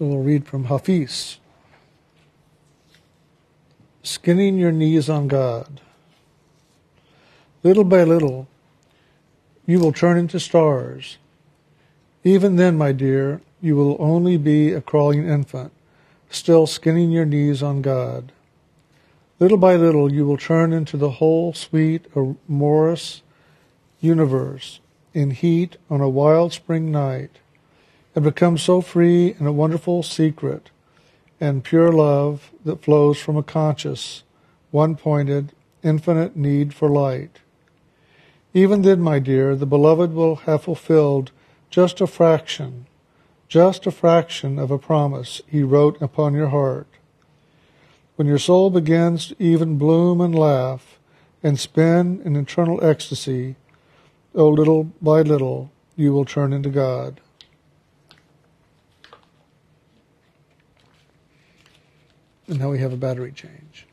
So we'll read from Hafiz. Skinning your knees on God. Little by little, you will turn into stars. Even then, my dear, you will only be a crawling infant, still skinning your knees on God. Little by little, you will turn into the whole sweet, amorous universe in heat on a wild spring night and become so free in a wonderful secret and pure love that flows from a conscious, one pointed, infinite need for light. Even then, my dear, the beloved will have fulfilled just a fraction, just a fraction of a promise he wrote upon your heart. When your soul begins to even bloom and laugh and spin in eternal ecstasy, oh, little by little, you will turn into God. And now we have a battery change.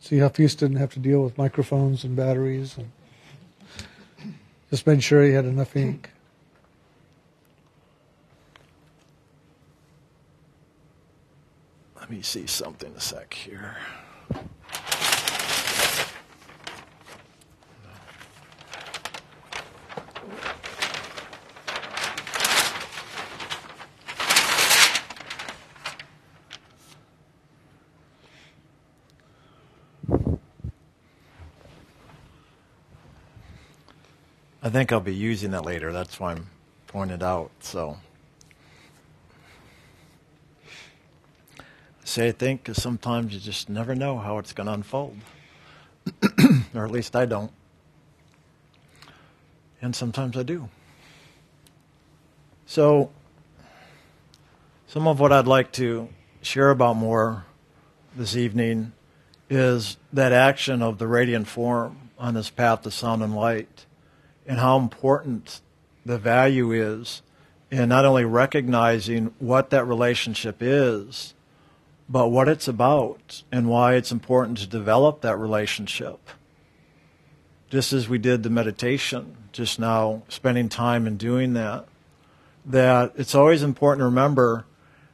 See Hafiz didn't have to deal with microphones and batteries and just made sure he had enough ink. Let me see something a sec here. Think I'll be using that later. That's why I'm pointing it out. So, I say I think because sometimes you just never know how it's going to unfold, or at least I don't. And sometimes I do. So, some of what I'd like to share about more this evening is that action of the radiant form on this path to sound and light and how important the value is in not only recognizing what that relationship is, but what it's about and why it's important to develop that relationship. Just as we did the meditation just now, spending time in doing that, that it's always important to remember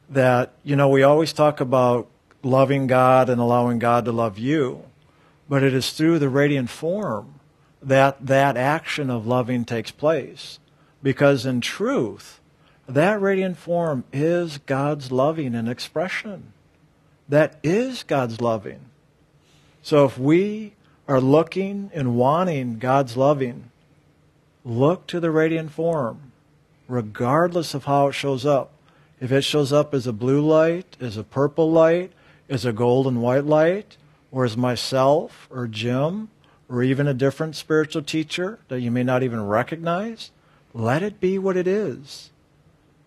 that, you know, we always talk about loving God and allowing God to love you, but it is through the radiant form that that action of loving takes place. Because in truth, that radiant form is God's loving in expression. That is God's loving. So if we are looking and wanting God's loving, look to the radiant form, regardless of how it shows up. If it shows up as a blue light, as a purple light, as a gold and white light, or as myself or Jim, or even a different spiritual teacher that you may not even recognize, let it be what it is.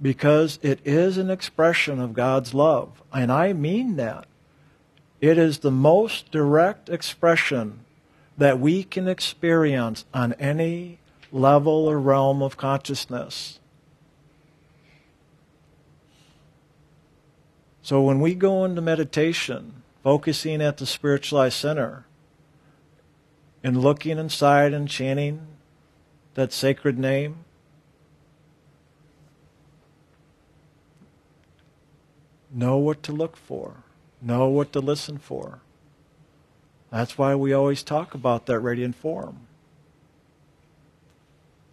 Because it is an expression of God's love. And I mean that. It is the most direct expression that we can experience on any level or realm of consciousness. So when we go into meditation, focusing at the spiritual eye center, and looking inside and chanting that sacred name? Know what to look for, know what to listen for. That's why we always talk about that radiant form.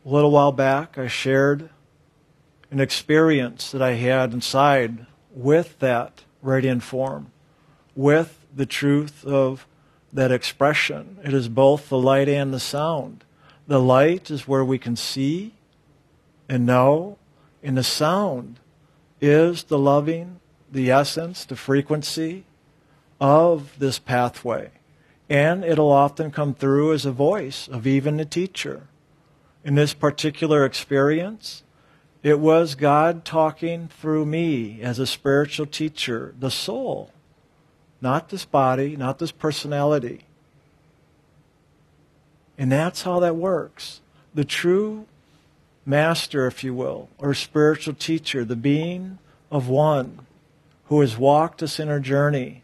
A little while back, I shared an experience that I had inside with that radiant form, with the truth of that expression. It is both the light and the sound. The light is where we can see and know, and the sound is the loving, the essence, the frequency of this pathway. And it'll often come through as a voice of even the teacher. In this particular experience, it was God talking through me as a spiritual teacher, the soul not this body, not this personality. And that's how that works. The true master, if you will, or spiritual teacher, the being of one who has walked this inner journey,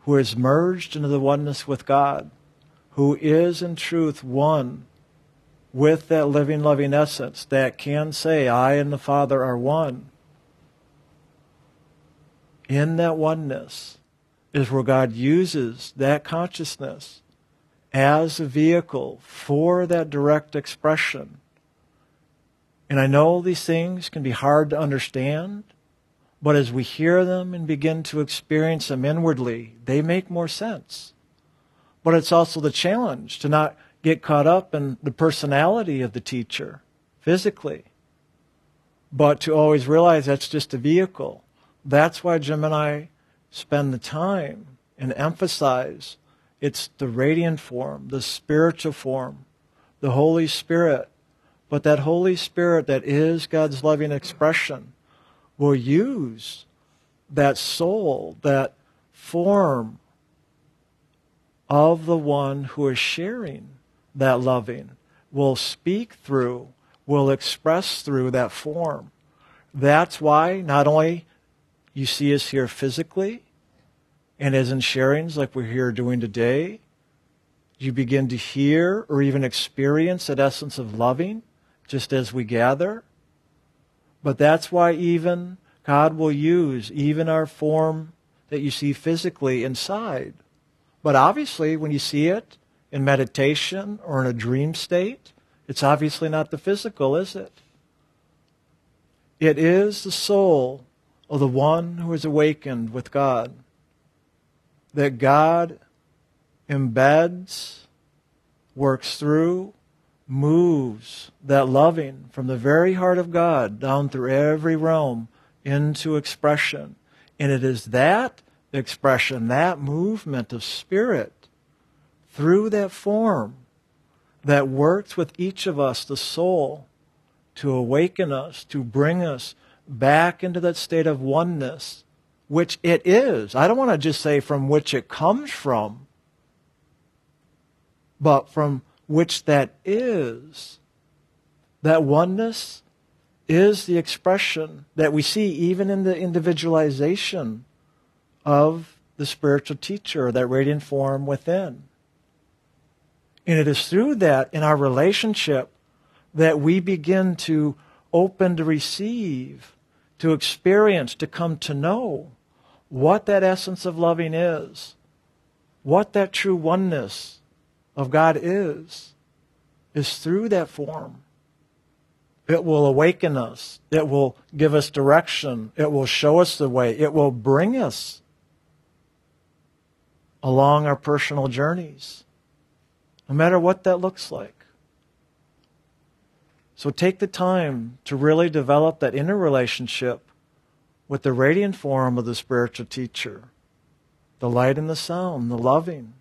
who has merged into the oneness with God, who is in truth one with that living, loving essence that can say, I and the Father are one. In that oneness is where God uses that consciousness as a vehicle for that direct expression. And I know these things can be hard to understand, but as we hear them and begin to experience them inwardly, they make more sense. But it's also the challenge to not get caught up in the personality of the teacher physically, but to always realize that's just a vehicle. That's why Jim and I spend the time and emphasize it's the radiant form, the spiritual form, the Holy Spirit. But that Holy Spirit that is God's loving expression will use that soul, that form of the one who is sharing that loving, will speak through, will express through that form. That's why not only you see us here physically, and as in sharings like we're here doing today, you begin to hear or even experience that essence of loving just as we gather. But that's why even God will use even our form that you see physically inside. But obviously, when you see it in meditation or in a dream state, it's obviously not the physical, is it? It is the soul of the one who is awakened with God. That God embeds, works through, moves that loving from the very heart of God down through every realm into expression. And it is that expression, that movement of spirit through that form that works with each of us, the soul, to awaken us, to bring us back into that state of oneness, which it is. I don't want to just say from which it comes from, but from which that is. That oneness is the expression that we see even in the individualization of the spiritual teacher, that radiant form within. And it is through that in our relationship that we begin to open to receive, to experience, to come to know what that essence of loving is, what that true oneness of God is, is through that form. It will awaken us. It will give us direction. It will show us the way. It will bring us along our personal journeys, no matter what that looks like. So take the time to really develop that inner relationship with the radiant form of the spiritual teacher, the light and the sound, the loving.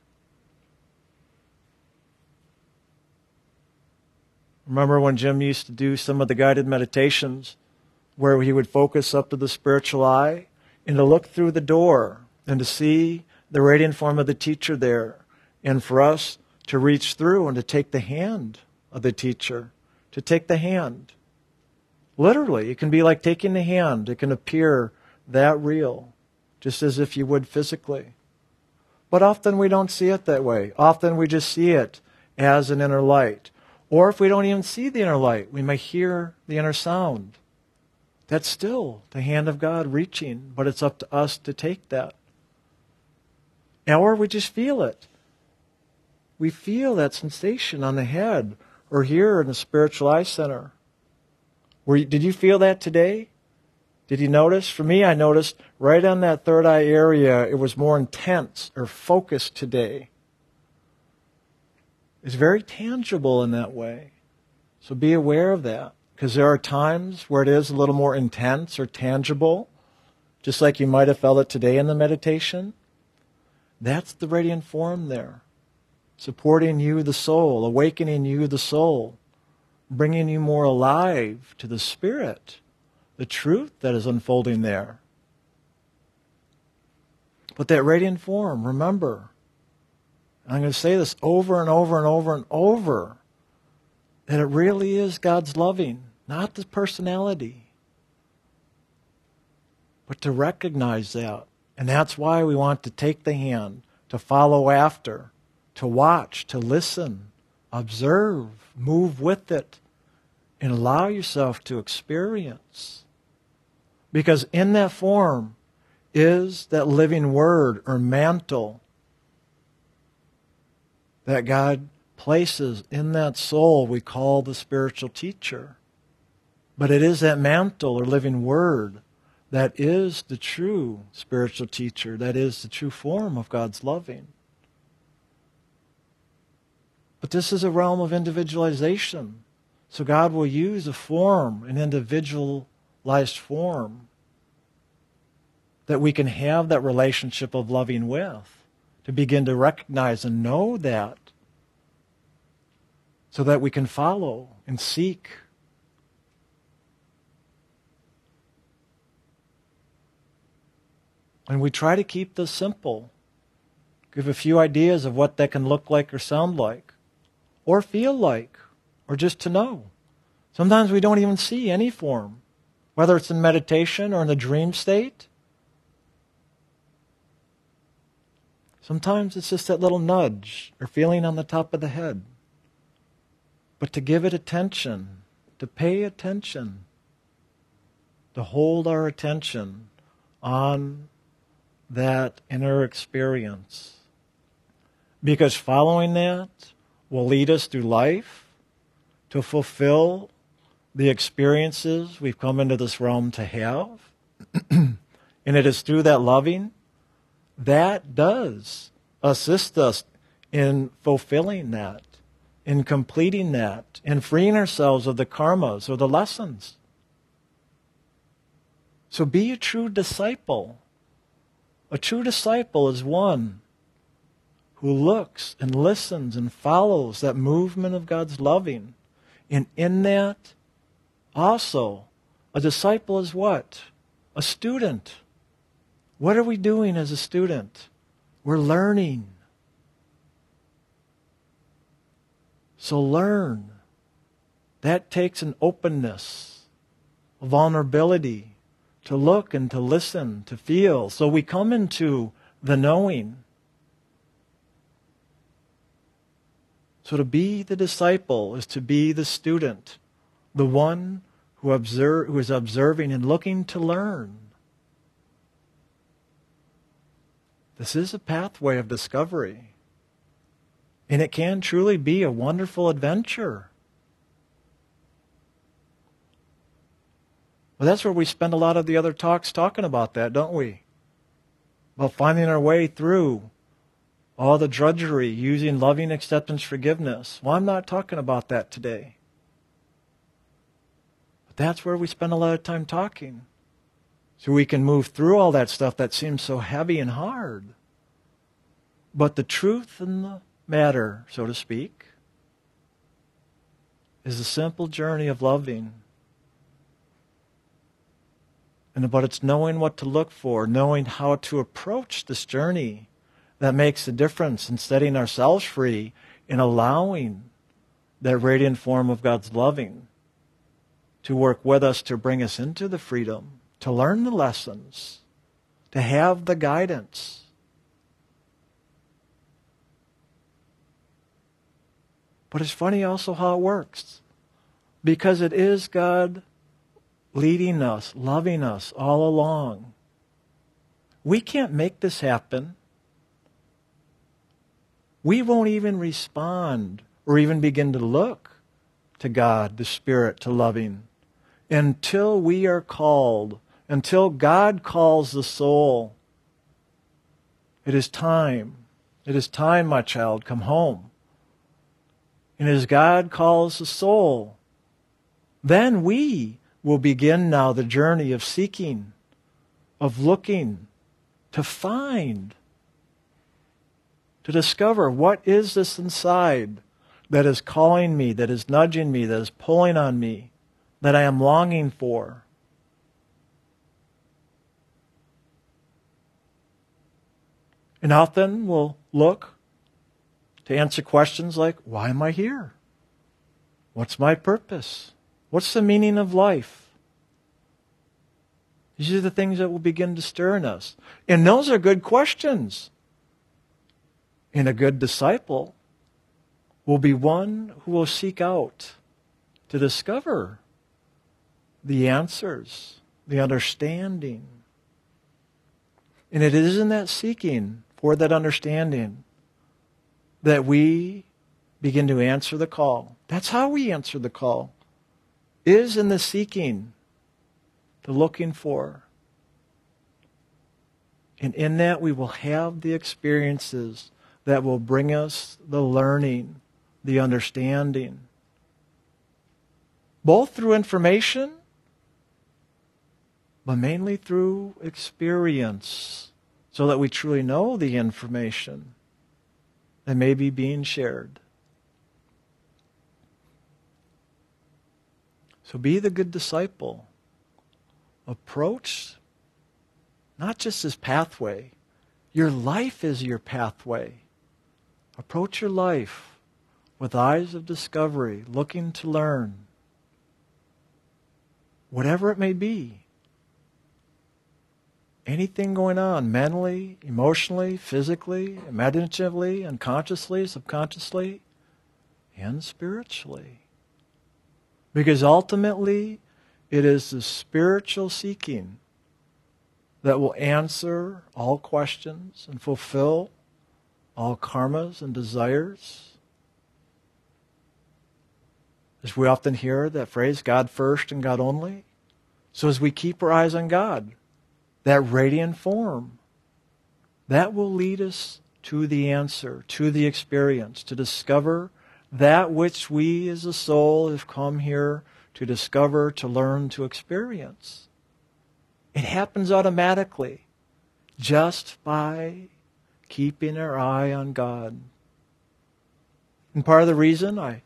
Remember when Jim used to do some of the guided meditations where he would focus up to the spiritual eye and to look through the door and to see the radiant form of the teacher there, and for us to reach through and to take the hand of the teacher, to take the hand. Literally, it can be like taking the hand. It can appear that real, just as if you would physically. But often we don't see it that way. Often we just see it as an inner light. Or if we don't even see the inner light, we may hear the inner sound. That's still the hand of God reaching, but it's up to us to take that. Or we just feel it. We feel that sensation on the head or here in the spiritual eye center. Were, did you feel that today? Did you notice? For me, I noticed right on that third eye area, it was more intense or focused today. It's very tangible in that way. So be aware of that. Because there are times where it is a little more intense or tangible, just like you might have felt it today in the meditation. That's the radiant form there, supporting you, the soul, awakening you, the soul, bringing you more alive to the spirit, the truth that is unfolding there. But that radiant form, remember, and I'm going to say this over and over and over and over, that it really is God's loving, not the personality, but to recognize that and that's why we want to take the hand, to follow after, to watch, to listen, observe, move with it, and allow yourself to experience. Because in that form is that living word or mantle that God places in that soul we call the spiritual teacher. But it is that mantle or living word that is the true spiritual teacher, that is the true form of God's loving. But this is a realm of individualization. So God will use a form, an individualized form, that we can have that relationship of loving with, to begin to recognize and know that, so that we can follow and seek. And we try to keep this simple. Give a few ideas of what that can look like or sound like, or feel like, or just to know. Sometimes we don't even see any form, whether it's in meditation or in the dream state. Sometimes it's just that little nudge or feeling on the top of the head. But to give it attention, to pay attention, to hold our attention on that inner experience. Because following that will lead us through life to fulfill the experiences we've come into this realm to have. and it is through that loving that does assist us in fulfilling that, in completing that, in freeing ourselves of the karmas or the lessons. So be a true disciple. A true disciple is one who looks and listens and follows that movement of God's loving. And in that, also, a disciple is what? A student. What are we doing as a student? We're learning. So learn. That takes an openness, a vulnerability to look and to listen, to feel. So we come into the knowing. So to be the disciple is to be the student, the one who, observe, who is observing and looking to learn. This is a pathway of discovery. And it can truly be a wonderful adventure. Well, that's where we spend a lot of the other talks talking about that, don't we? About finding our way through all the drudgery, using loving acceptance forgiveness. Well, I'm not talking about that today. But that's where we spend a lot of time talking. So we can move through all that stuff that seems so heavy and hard. But the truth in the matter, so to speak, is a simple journey of loving. And about it's knowing what to look for, knowing how to approach this journey that makes the difference in setting ourselves free in allowing that radiant form of God's loving to work with us to bring us into the freedom to learn the lessons, to have the guidance. But it's funny also how it works. Because it is God leading us, loving us all along. We can't make this happen. We won't even respond or even begin to look to God, the Spirit, to loving until we are called until God calls the soul. It is time. It is time, my child, come home. And as God calls the soul, then we will begin now the journey of seeking, of looking, to find, to discover what is this inside that is calling me, that is nudging me, that is pulling on me, that I am longing for. And often we'll look to answer questions like, why am I here? What's my purpose? What's the meaning of life? These are the things that will begin to stir in us. And those are good questions. And a good disciple will be one who will seek out to discover the answers, the understanding. And it is in that seeking for that understanding that we begin to answer the call. That's how we answer the call. Is in the seeking, the looking for. And in that we will have the experiences that will bring us the learning the understanding. Both through information, but mainly through experience, so that we truly know the information that may be being shared. So be the good disciple. Approach not just as pathway, your life is your pathway. Approach your life with eyes of discovery, looking to learn, whatever it may be. Anything going on mentally, emotionally, physically, imaginatively, unconsciously, subconsciously, and spiritually. Because ultimately, it is the spiritual seeking that will answer all questions and fulfill all karmas and desires as we often hear that phrase, God first and God only. So as we keep our eyes on God, that radiant form, that will lead us to the answer, to the experience, to discover that which we as a soul have come here to discover, to learn, to experience. It happens automatically just by keeping our eye on God. And part of the reason I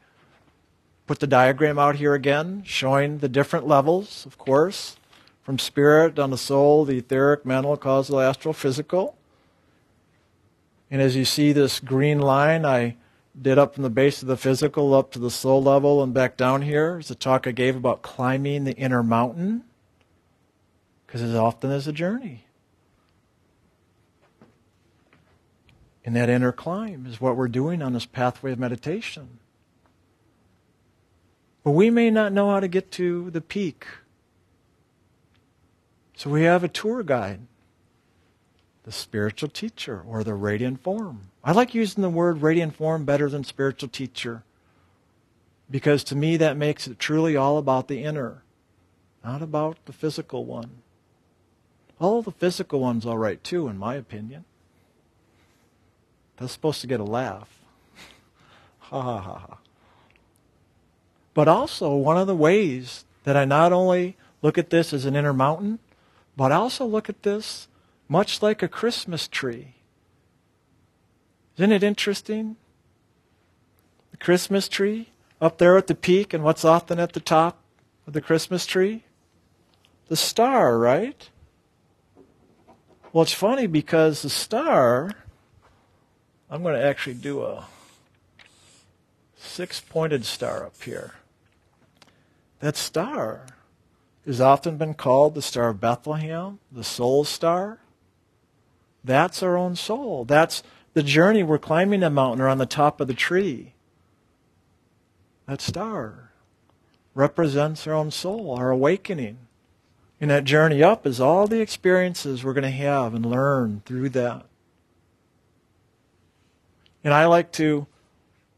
put the diagram out here again, showing the different levels, of course, from spirit down to soul, the etheric, mental, causal, astral, physical. And as you see this green line, I did up from the base of the physical up to the soul level and back down here. It's a talk I gave about climbing the inner mountain, because as often as a journey. And that inner climb is what we're doing on this pathway of meditation. But we may not know how to get to the peak. So we have a tour guide, the spiritual teacher, or the radiant form. I like using the word radiant form better than spiritual teacher because to me that makes it truly all about the inner, not about the physical one. All the physical one's all right too, in my opinion. That's supposed to get a laugh. ha ha ha ha. But also, one of the ways that I not only look at this as an inner mountain, but I also look at this much like a Christmas tree. Isn't it interesting? The Christmas tree up there at the peak, and what's often at the top of the Christmas tree? The star, right? Well, it's funny because the star, I'm going to actually do a six pointed star up here. That star has often been called the Star of Bethlehem, the soul star. That's our own soul. That's the journey we're climbing a mountain or on the top of the tree. That star represents our own soul, our awakening. And that journey up is all the experiences we're going to have and learn through that. And I like to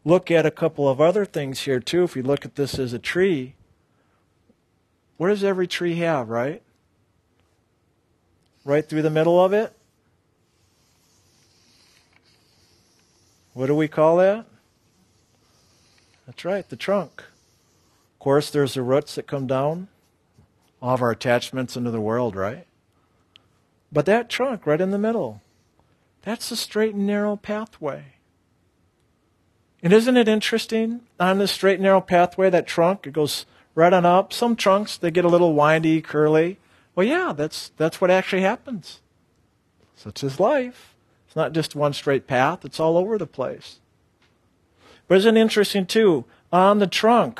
look at a couple of other things here too. If you look at this as a tree, what does every tree have, right? Right through the middle of it? What do we call that? That's right, the trunk. Of course, there's the roots that come down, all of our attachments into the world, right? But that trunk right in the middle, that's the straight and narrow pathway. And isn't it interesting? On the straight narrow pathway, that trunk, it goes right on up. Some trunks, they get a little windy, curly. Well, yeah, that's, that's what actually happens. Such is life. It's not just one straight path, it's all over the place. But isn't it interesting, too? On the trunk,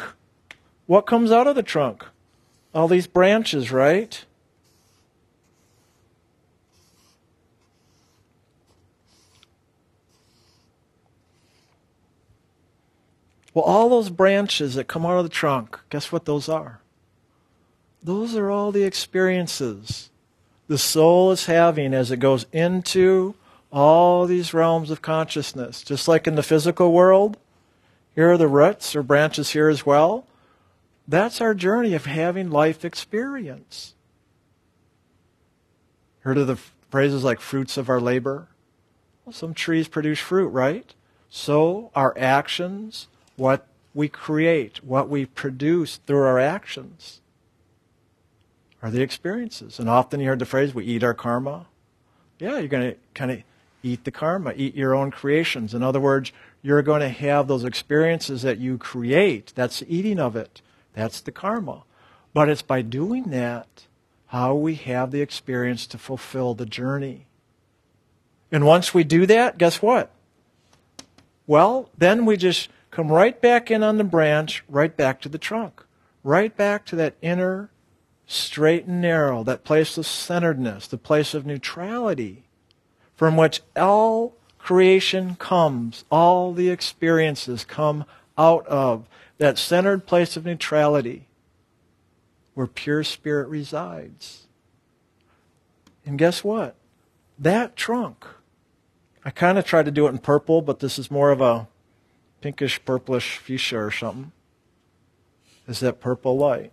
what comes out of the trunk? All these branches, right? Well, all those branches that come out of the trunk, guess what those are? Those are all the experiences the soul is having as it goes into all these realms of consciousness. Just like in the physical world, here are the roots or branches here as well. That's our journey of having life experience. Heard of the phrases like fruits of our labor? Well, some trees produce fruit, right? So our actions, what we create, what we produce through our actions, are the experiences. And often you heard the phrase, we eat our karma. Yeah, you're going to kind of eat the karma, eat your own creations. In other words, you're going to have those experiences that you create. That's the eating of it. That's the karma. But it's by doing that how we have the experience to fulfill the journey. And once we do that, guess what? Well, then we just come right back in on the branch, right back to the trunk, right back to that inner straight and narrow, that place of centeredness, the place of neutrality, from which all creation comes, all the experiences come out of, that centered place of neutrality where pure spirit resides. And guess what? That trunk, I kind of tried to do it in purple, but this is more of a pinkish, purplish fuchsia or something, is that purple light.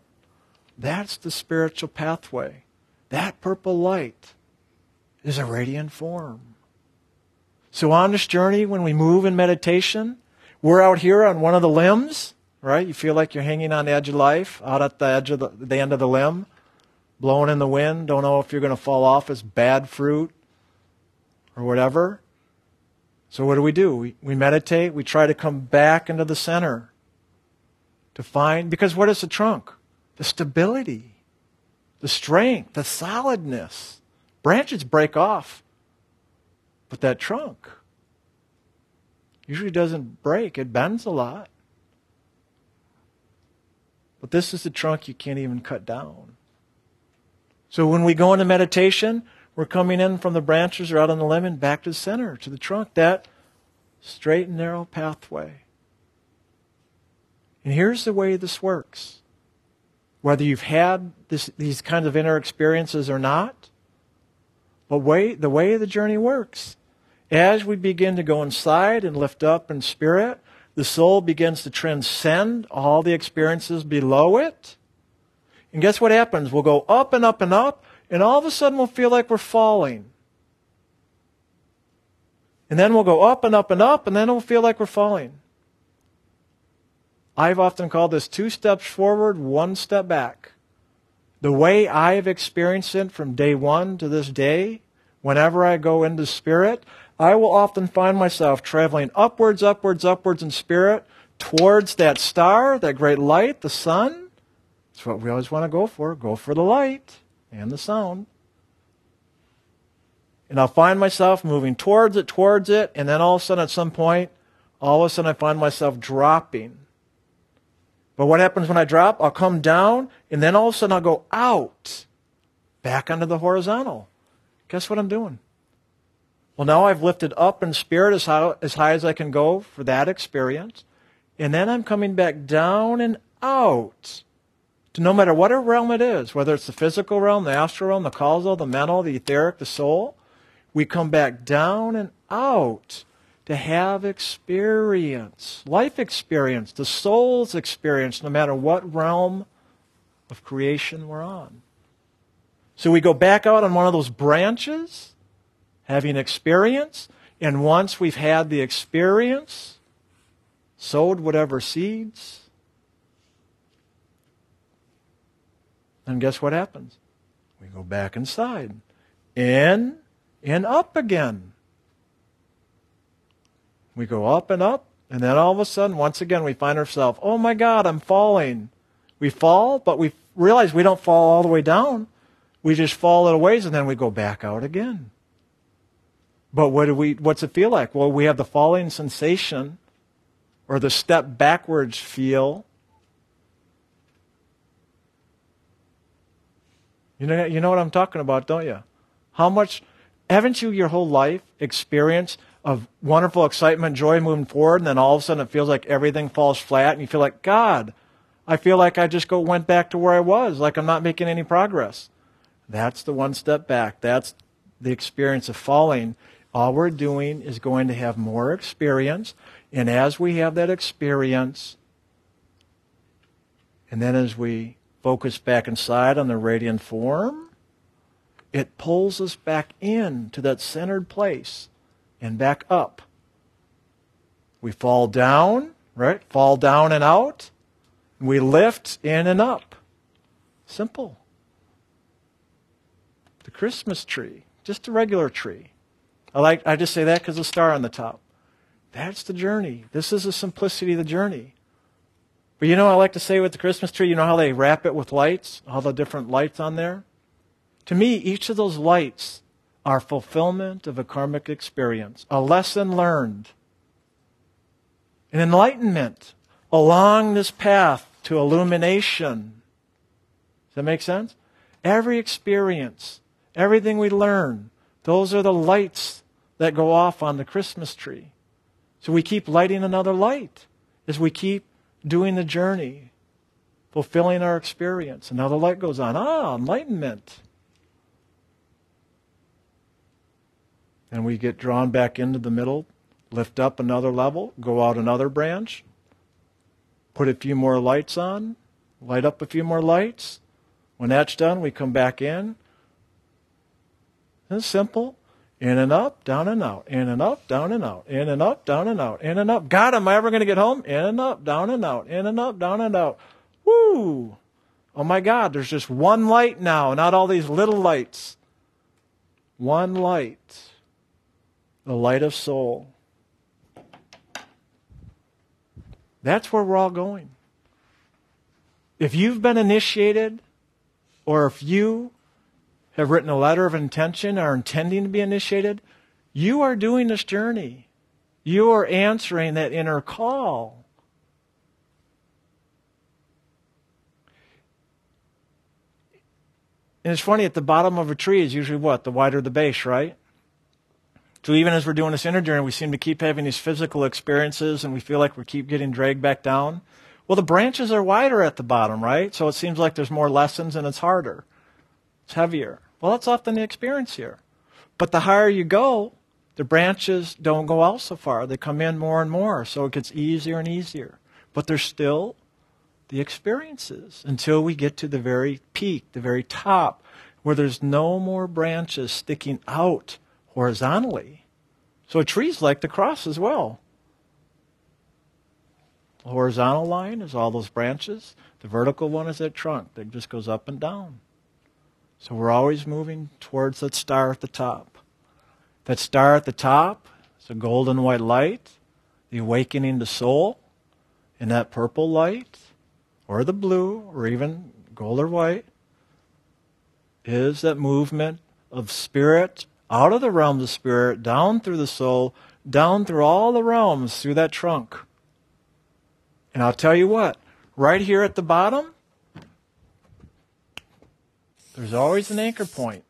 That's the spiritual pathway. That purple light is a radiant form. So on this journey, when we move in meditation, we're out here on one of the limbs, right? You feel like you're hanging on the edge of life, out at the edge of the, the end of the limb, blowing in the wind, don't know if you're going to fall off as bad fruit or whatever. So what do we do? We, we meditate, we try to come back into the center to find, because what is the trunk? the stability, the strength, the solidness. Branches break off, but that trunk usually doesn't break, it bends a lot. But this is the trunk you can't even cut down. So when we go into meditation, we're coming in from the branches or out on the and back to the center, to the trunk, that straight and narrow pathway. And here's the way this works whether you've had this, these kinds of inner experiences or not. But way, the way the journey works, as we begin to go inside and lift up in spirit, the soul begins to transcend all the experiences below it. And guess what happens? We'll go up and up and up, and all of a sudden we'll feel like we're falling. And then we'll go up and up and up, and then we'll feel like we're falling. I've often called this two steps forward, one step back. The way I've experienced it from day one to this day, whenever I go into spirit, I will often find myself traveling upwards, upwards, upwards in spirit towards that star, that great light, the sun. That's what we always want to go for. Go for the light and the sound. And I'll find myself moving towards it, towards it, and then all of a sudden, at some point, all of a sudden I find myself dropping but what happens when I drop? I'll come down, and then all of a sudden I'll go out, back onto the horizontal. Guess what I'm doing? Well, now I've lifted up in spirit as high, as high as I can go for that experience. And then I'm coming back down and out to no matter what realm it is, whether it's the physical realm, the astral realm, the causal, the mental, the etheric, the soul, we come back down and out to have experience, life experience, the soul's experience, no matter what realm of creation we're on. So we go back out on one of those branches, having experience, and once we've had the experience, sowed whatever seeds, and guess what happens? We go back inside. In and up again. We go up and up, and then all of a sudden, once again, we find ourselves, oh my God, I'm falling. We fall, but we realize we don't fall all the way down. We just fall a little ways, and then we go back out again. But what do we, what's it feel like? Well, we have the falling sensation or the step backwards feel. You know, you know what I'm talking about, don't you? How much, haven't you your whole life experienced of wonderful excitement, joy moving forward, and then all of a sudden it feels like everything falls flat, and you feel like, God, I feel like I just go went back to where I was, like I'm not making any progress. That's the one step back. That's the experience of falling. All we're doing is going to have more experience, and as we have that experience, and then as we focus back inside on the radiant form, it pulls us back in to that centered place and back up. We fall down, right? Fall down and out. We lift in and up. Simple. The Christmas tree, just a regular tree. I like I just say that because the star on the top. That's the journey. This is the simplicity of the journey. But you know I like to say with the Christmas tree, you know how they wrap it with lights? All the different lights on there? To me, each of those lights are fulfillment of a karmic experience, a lesson learned, an enlightenment along this path to illumination. Does that make sense? Every experience, everything we learn, those are the lights that go off on the Christmas tree. So we keep lighting another light as we keep doing the journey, fulfilling our experience. And now the light goes on. Ah, enlightenment. And we get drawn back into the middle, lift up another level, go out another branch, put a few more lights on, light up a few more lights. When that's done, we come back in. It's simple. In and up, down and out. In and up, down and out. In and up, down and out. In and up. God, am I ever going to get home? In and up, down and out. In and up, down and out. Woo! Oh my God, there's just one light now, not all these little lights. One light. The light of soul. That's where we're all going. If you've been initiated, or if you have written a letter of intention are intending to be initiated, you are doing this journey. You are answering that inner call. And it's funny, at the bottom of a tree is usually what? The wider the base, right? So even as we're doing this inner journey, we seem to keep having these physical experiences and we feel like we keep getting dragged back down. Well, the branches are wider at the bottom, right? So it seems like there's more lessons and it's harder. It's heavier. Well, that's often the experience here. But the higher you go, the branches don't go out so far. They come in more and more, so it gets easier and easier. But there's still the experiences until we get to the very peak, the very top, where there's no more branches sticking out horizontally. So a tree's like the cross as well. The horizontal line is all those branches. The vertical one is that trunk that just goes up and down. So we're always moving towards that star at the top. That star at the top is a golden white light, the awakening to soul. And that purple light, or the blue, or even gold or white, is that movement of spirit out of the realms of spirit, down through the soul, down through all the realms, through that trunk. And I'll tell you what, right here at the bottom, there's always an anchor point.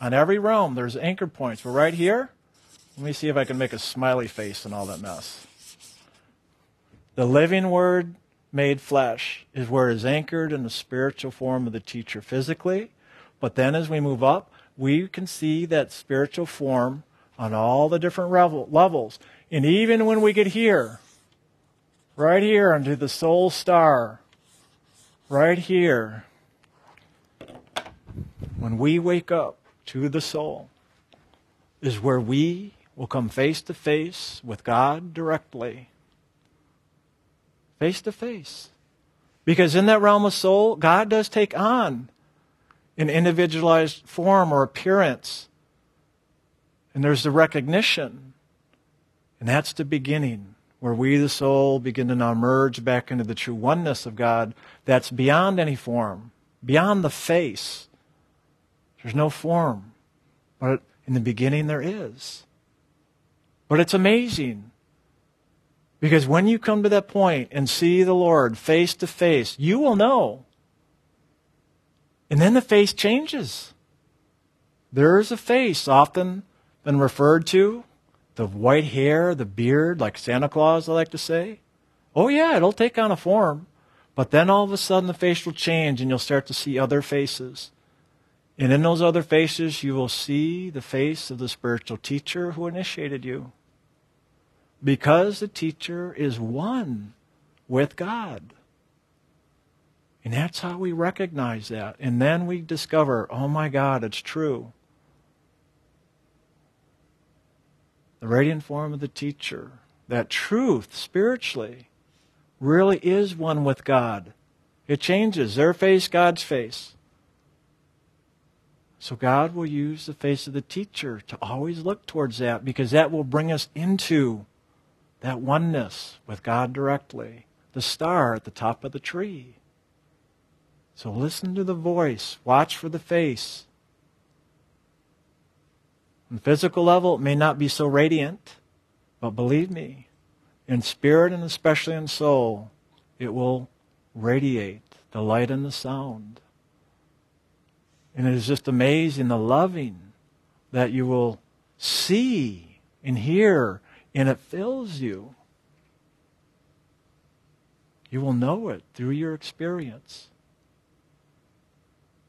On every realm, there's anchor points. But right here, let me see if I can make a smiley face and all that mess. The living word made flesh is where it is anchored in the spiritual form of the teacher physically. But then as we move up, we can see that spiritual form on all the different levels. And even when we get here, right here under the soul star, right here, when we wake up to the soul, is where we will come face to face with God directly. Face to face. Because in that realm of soul, God does take on an individualized form or appearance. And there's the recognition. And that's the beginning, where we, the soul, begin to now merge back into the true oneness of God that's beyond any form, beyond the face. There's no form. But in the beginning, there is. But it's amazing. Because when you come to that point and see the Lord face to face, you will know. And then the face changes. There is a face often been referred to the white hair, the beard, like Santa Claus, I like to say. Oh, yeah, it'll take on a form. But then all of a sudden the face will change and you'll start to see other faces. And in those other faces, you will see the face of the spiritual teacher who initiated you. Because the teacher is one with God. And that's how we recognize that. And then we discover, oh my God, it's true. the radiant form of the teacher, that truth spiritually really is one with God. It changes their face, God's face. So God will use the face of the teacher to always look towards that because that will bring us into that oneness with God directly, the star at the top of the tree. So listen to the voice, watch for the face. On the physical level, it may not be so radiant, but believe me, in spirit and especially in soul, it will radiate the light and the sound. And it is just amazing the loving that you will see and hear, and it fills you. You will know it through your experience.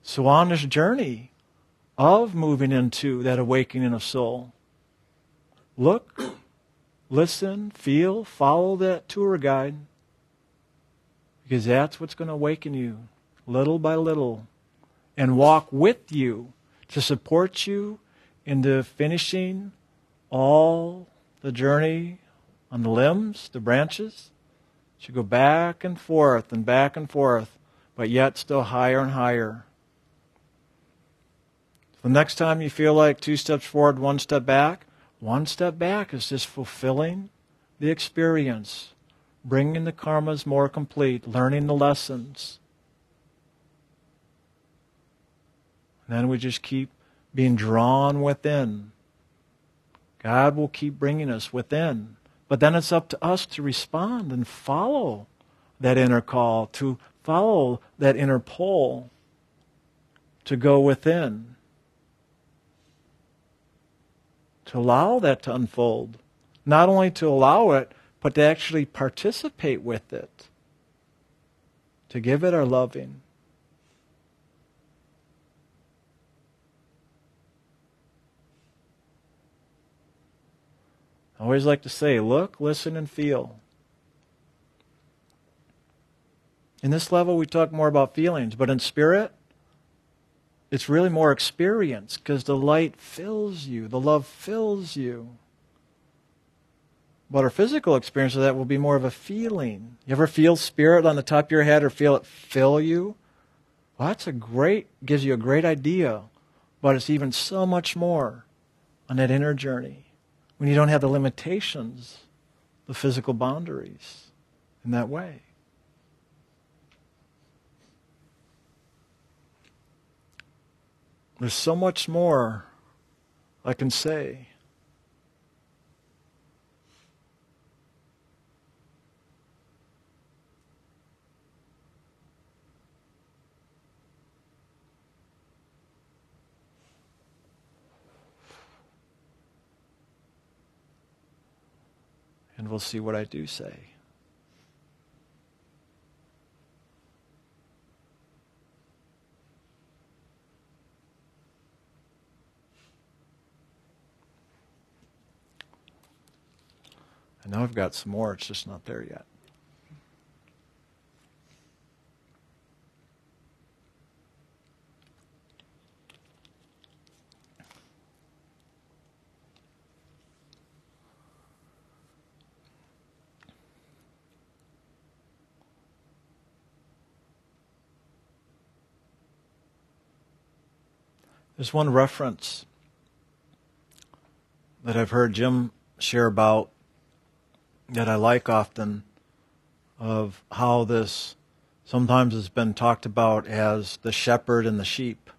So on this journey, of moving into that awakening of soul. Look, listen, feel, follow that tour guide. Because that's what's going to awaken you little by little and walk with you to support you into finishing all the journey on the limbs, the branches. You go back and forth and back and forth, but yet still higher and higher. The next time you feel like two steps forward, one step back, one step back is just fulfilling the experience, bringing the karmas more complete, learning the lessons. And then we just keep being drawn within. God will keep bringing us within. But then it's up to us to respond and follow that inner call, to follow that inner pull, to go within. to allow that to unfold. Not only to allow it, but to actually participate with it, to give it our loving. I always like to say, look, listen, and feel. In this level, we talk more about feelings, but in spirit, it's really more experience because the light fills you, the love fills you. But our physical experience of that will be more of a feeling. You ever feel spirit on the top of your head or feel it fill you? Well, that's a great, gives you a great idea, but it's even so much more on that inner journey when you don't have the limitations, the physical boundaries in that way. There's so much more I can say. And we'll see what I do say. I know I've got some more, it's just not there yet. There's one reference that I've heard Jim share about that I like often of how this sometimes has been talked about as the shepherd and the sheep.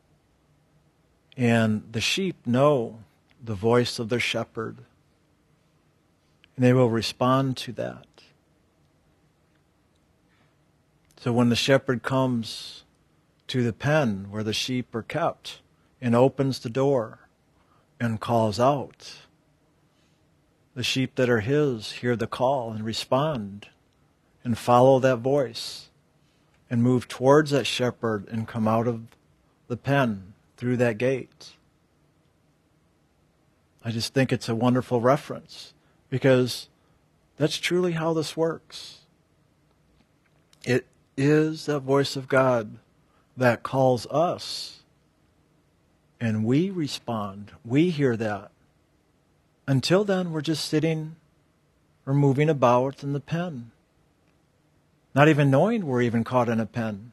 And the sheep know the voice of their shepherd, and they will respond to that. So when the shepherd comes to the pen where the sheep are kept and opens the door and calls out, The sheep that are his hear the call and respond and follow that voice and move towards that shepherd and come out of the pen through that gate. I just think it's a wonderful reference because that's truly how this works. It is that voice of God that calls us, and we respond. We hear that. Until then, we're just sitting or moving about in the pen, not even knowing we're even caught in a pen.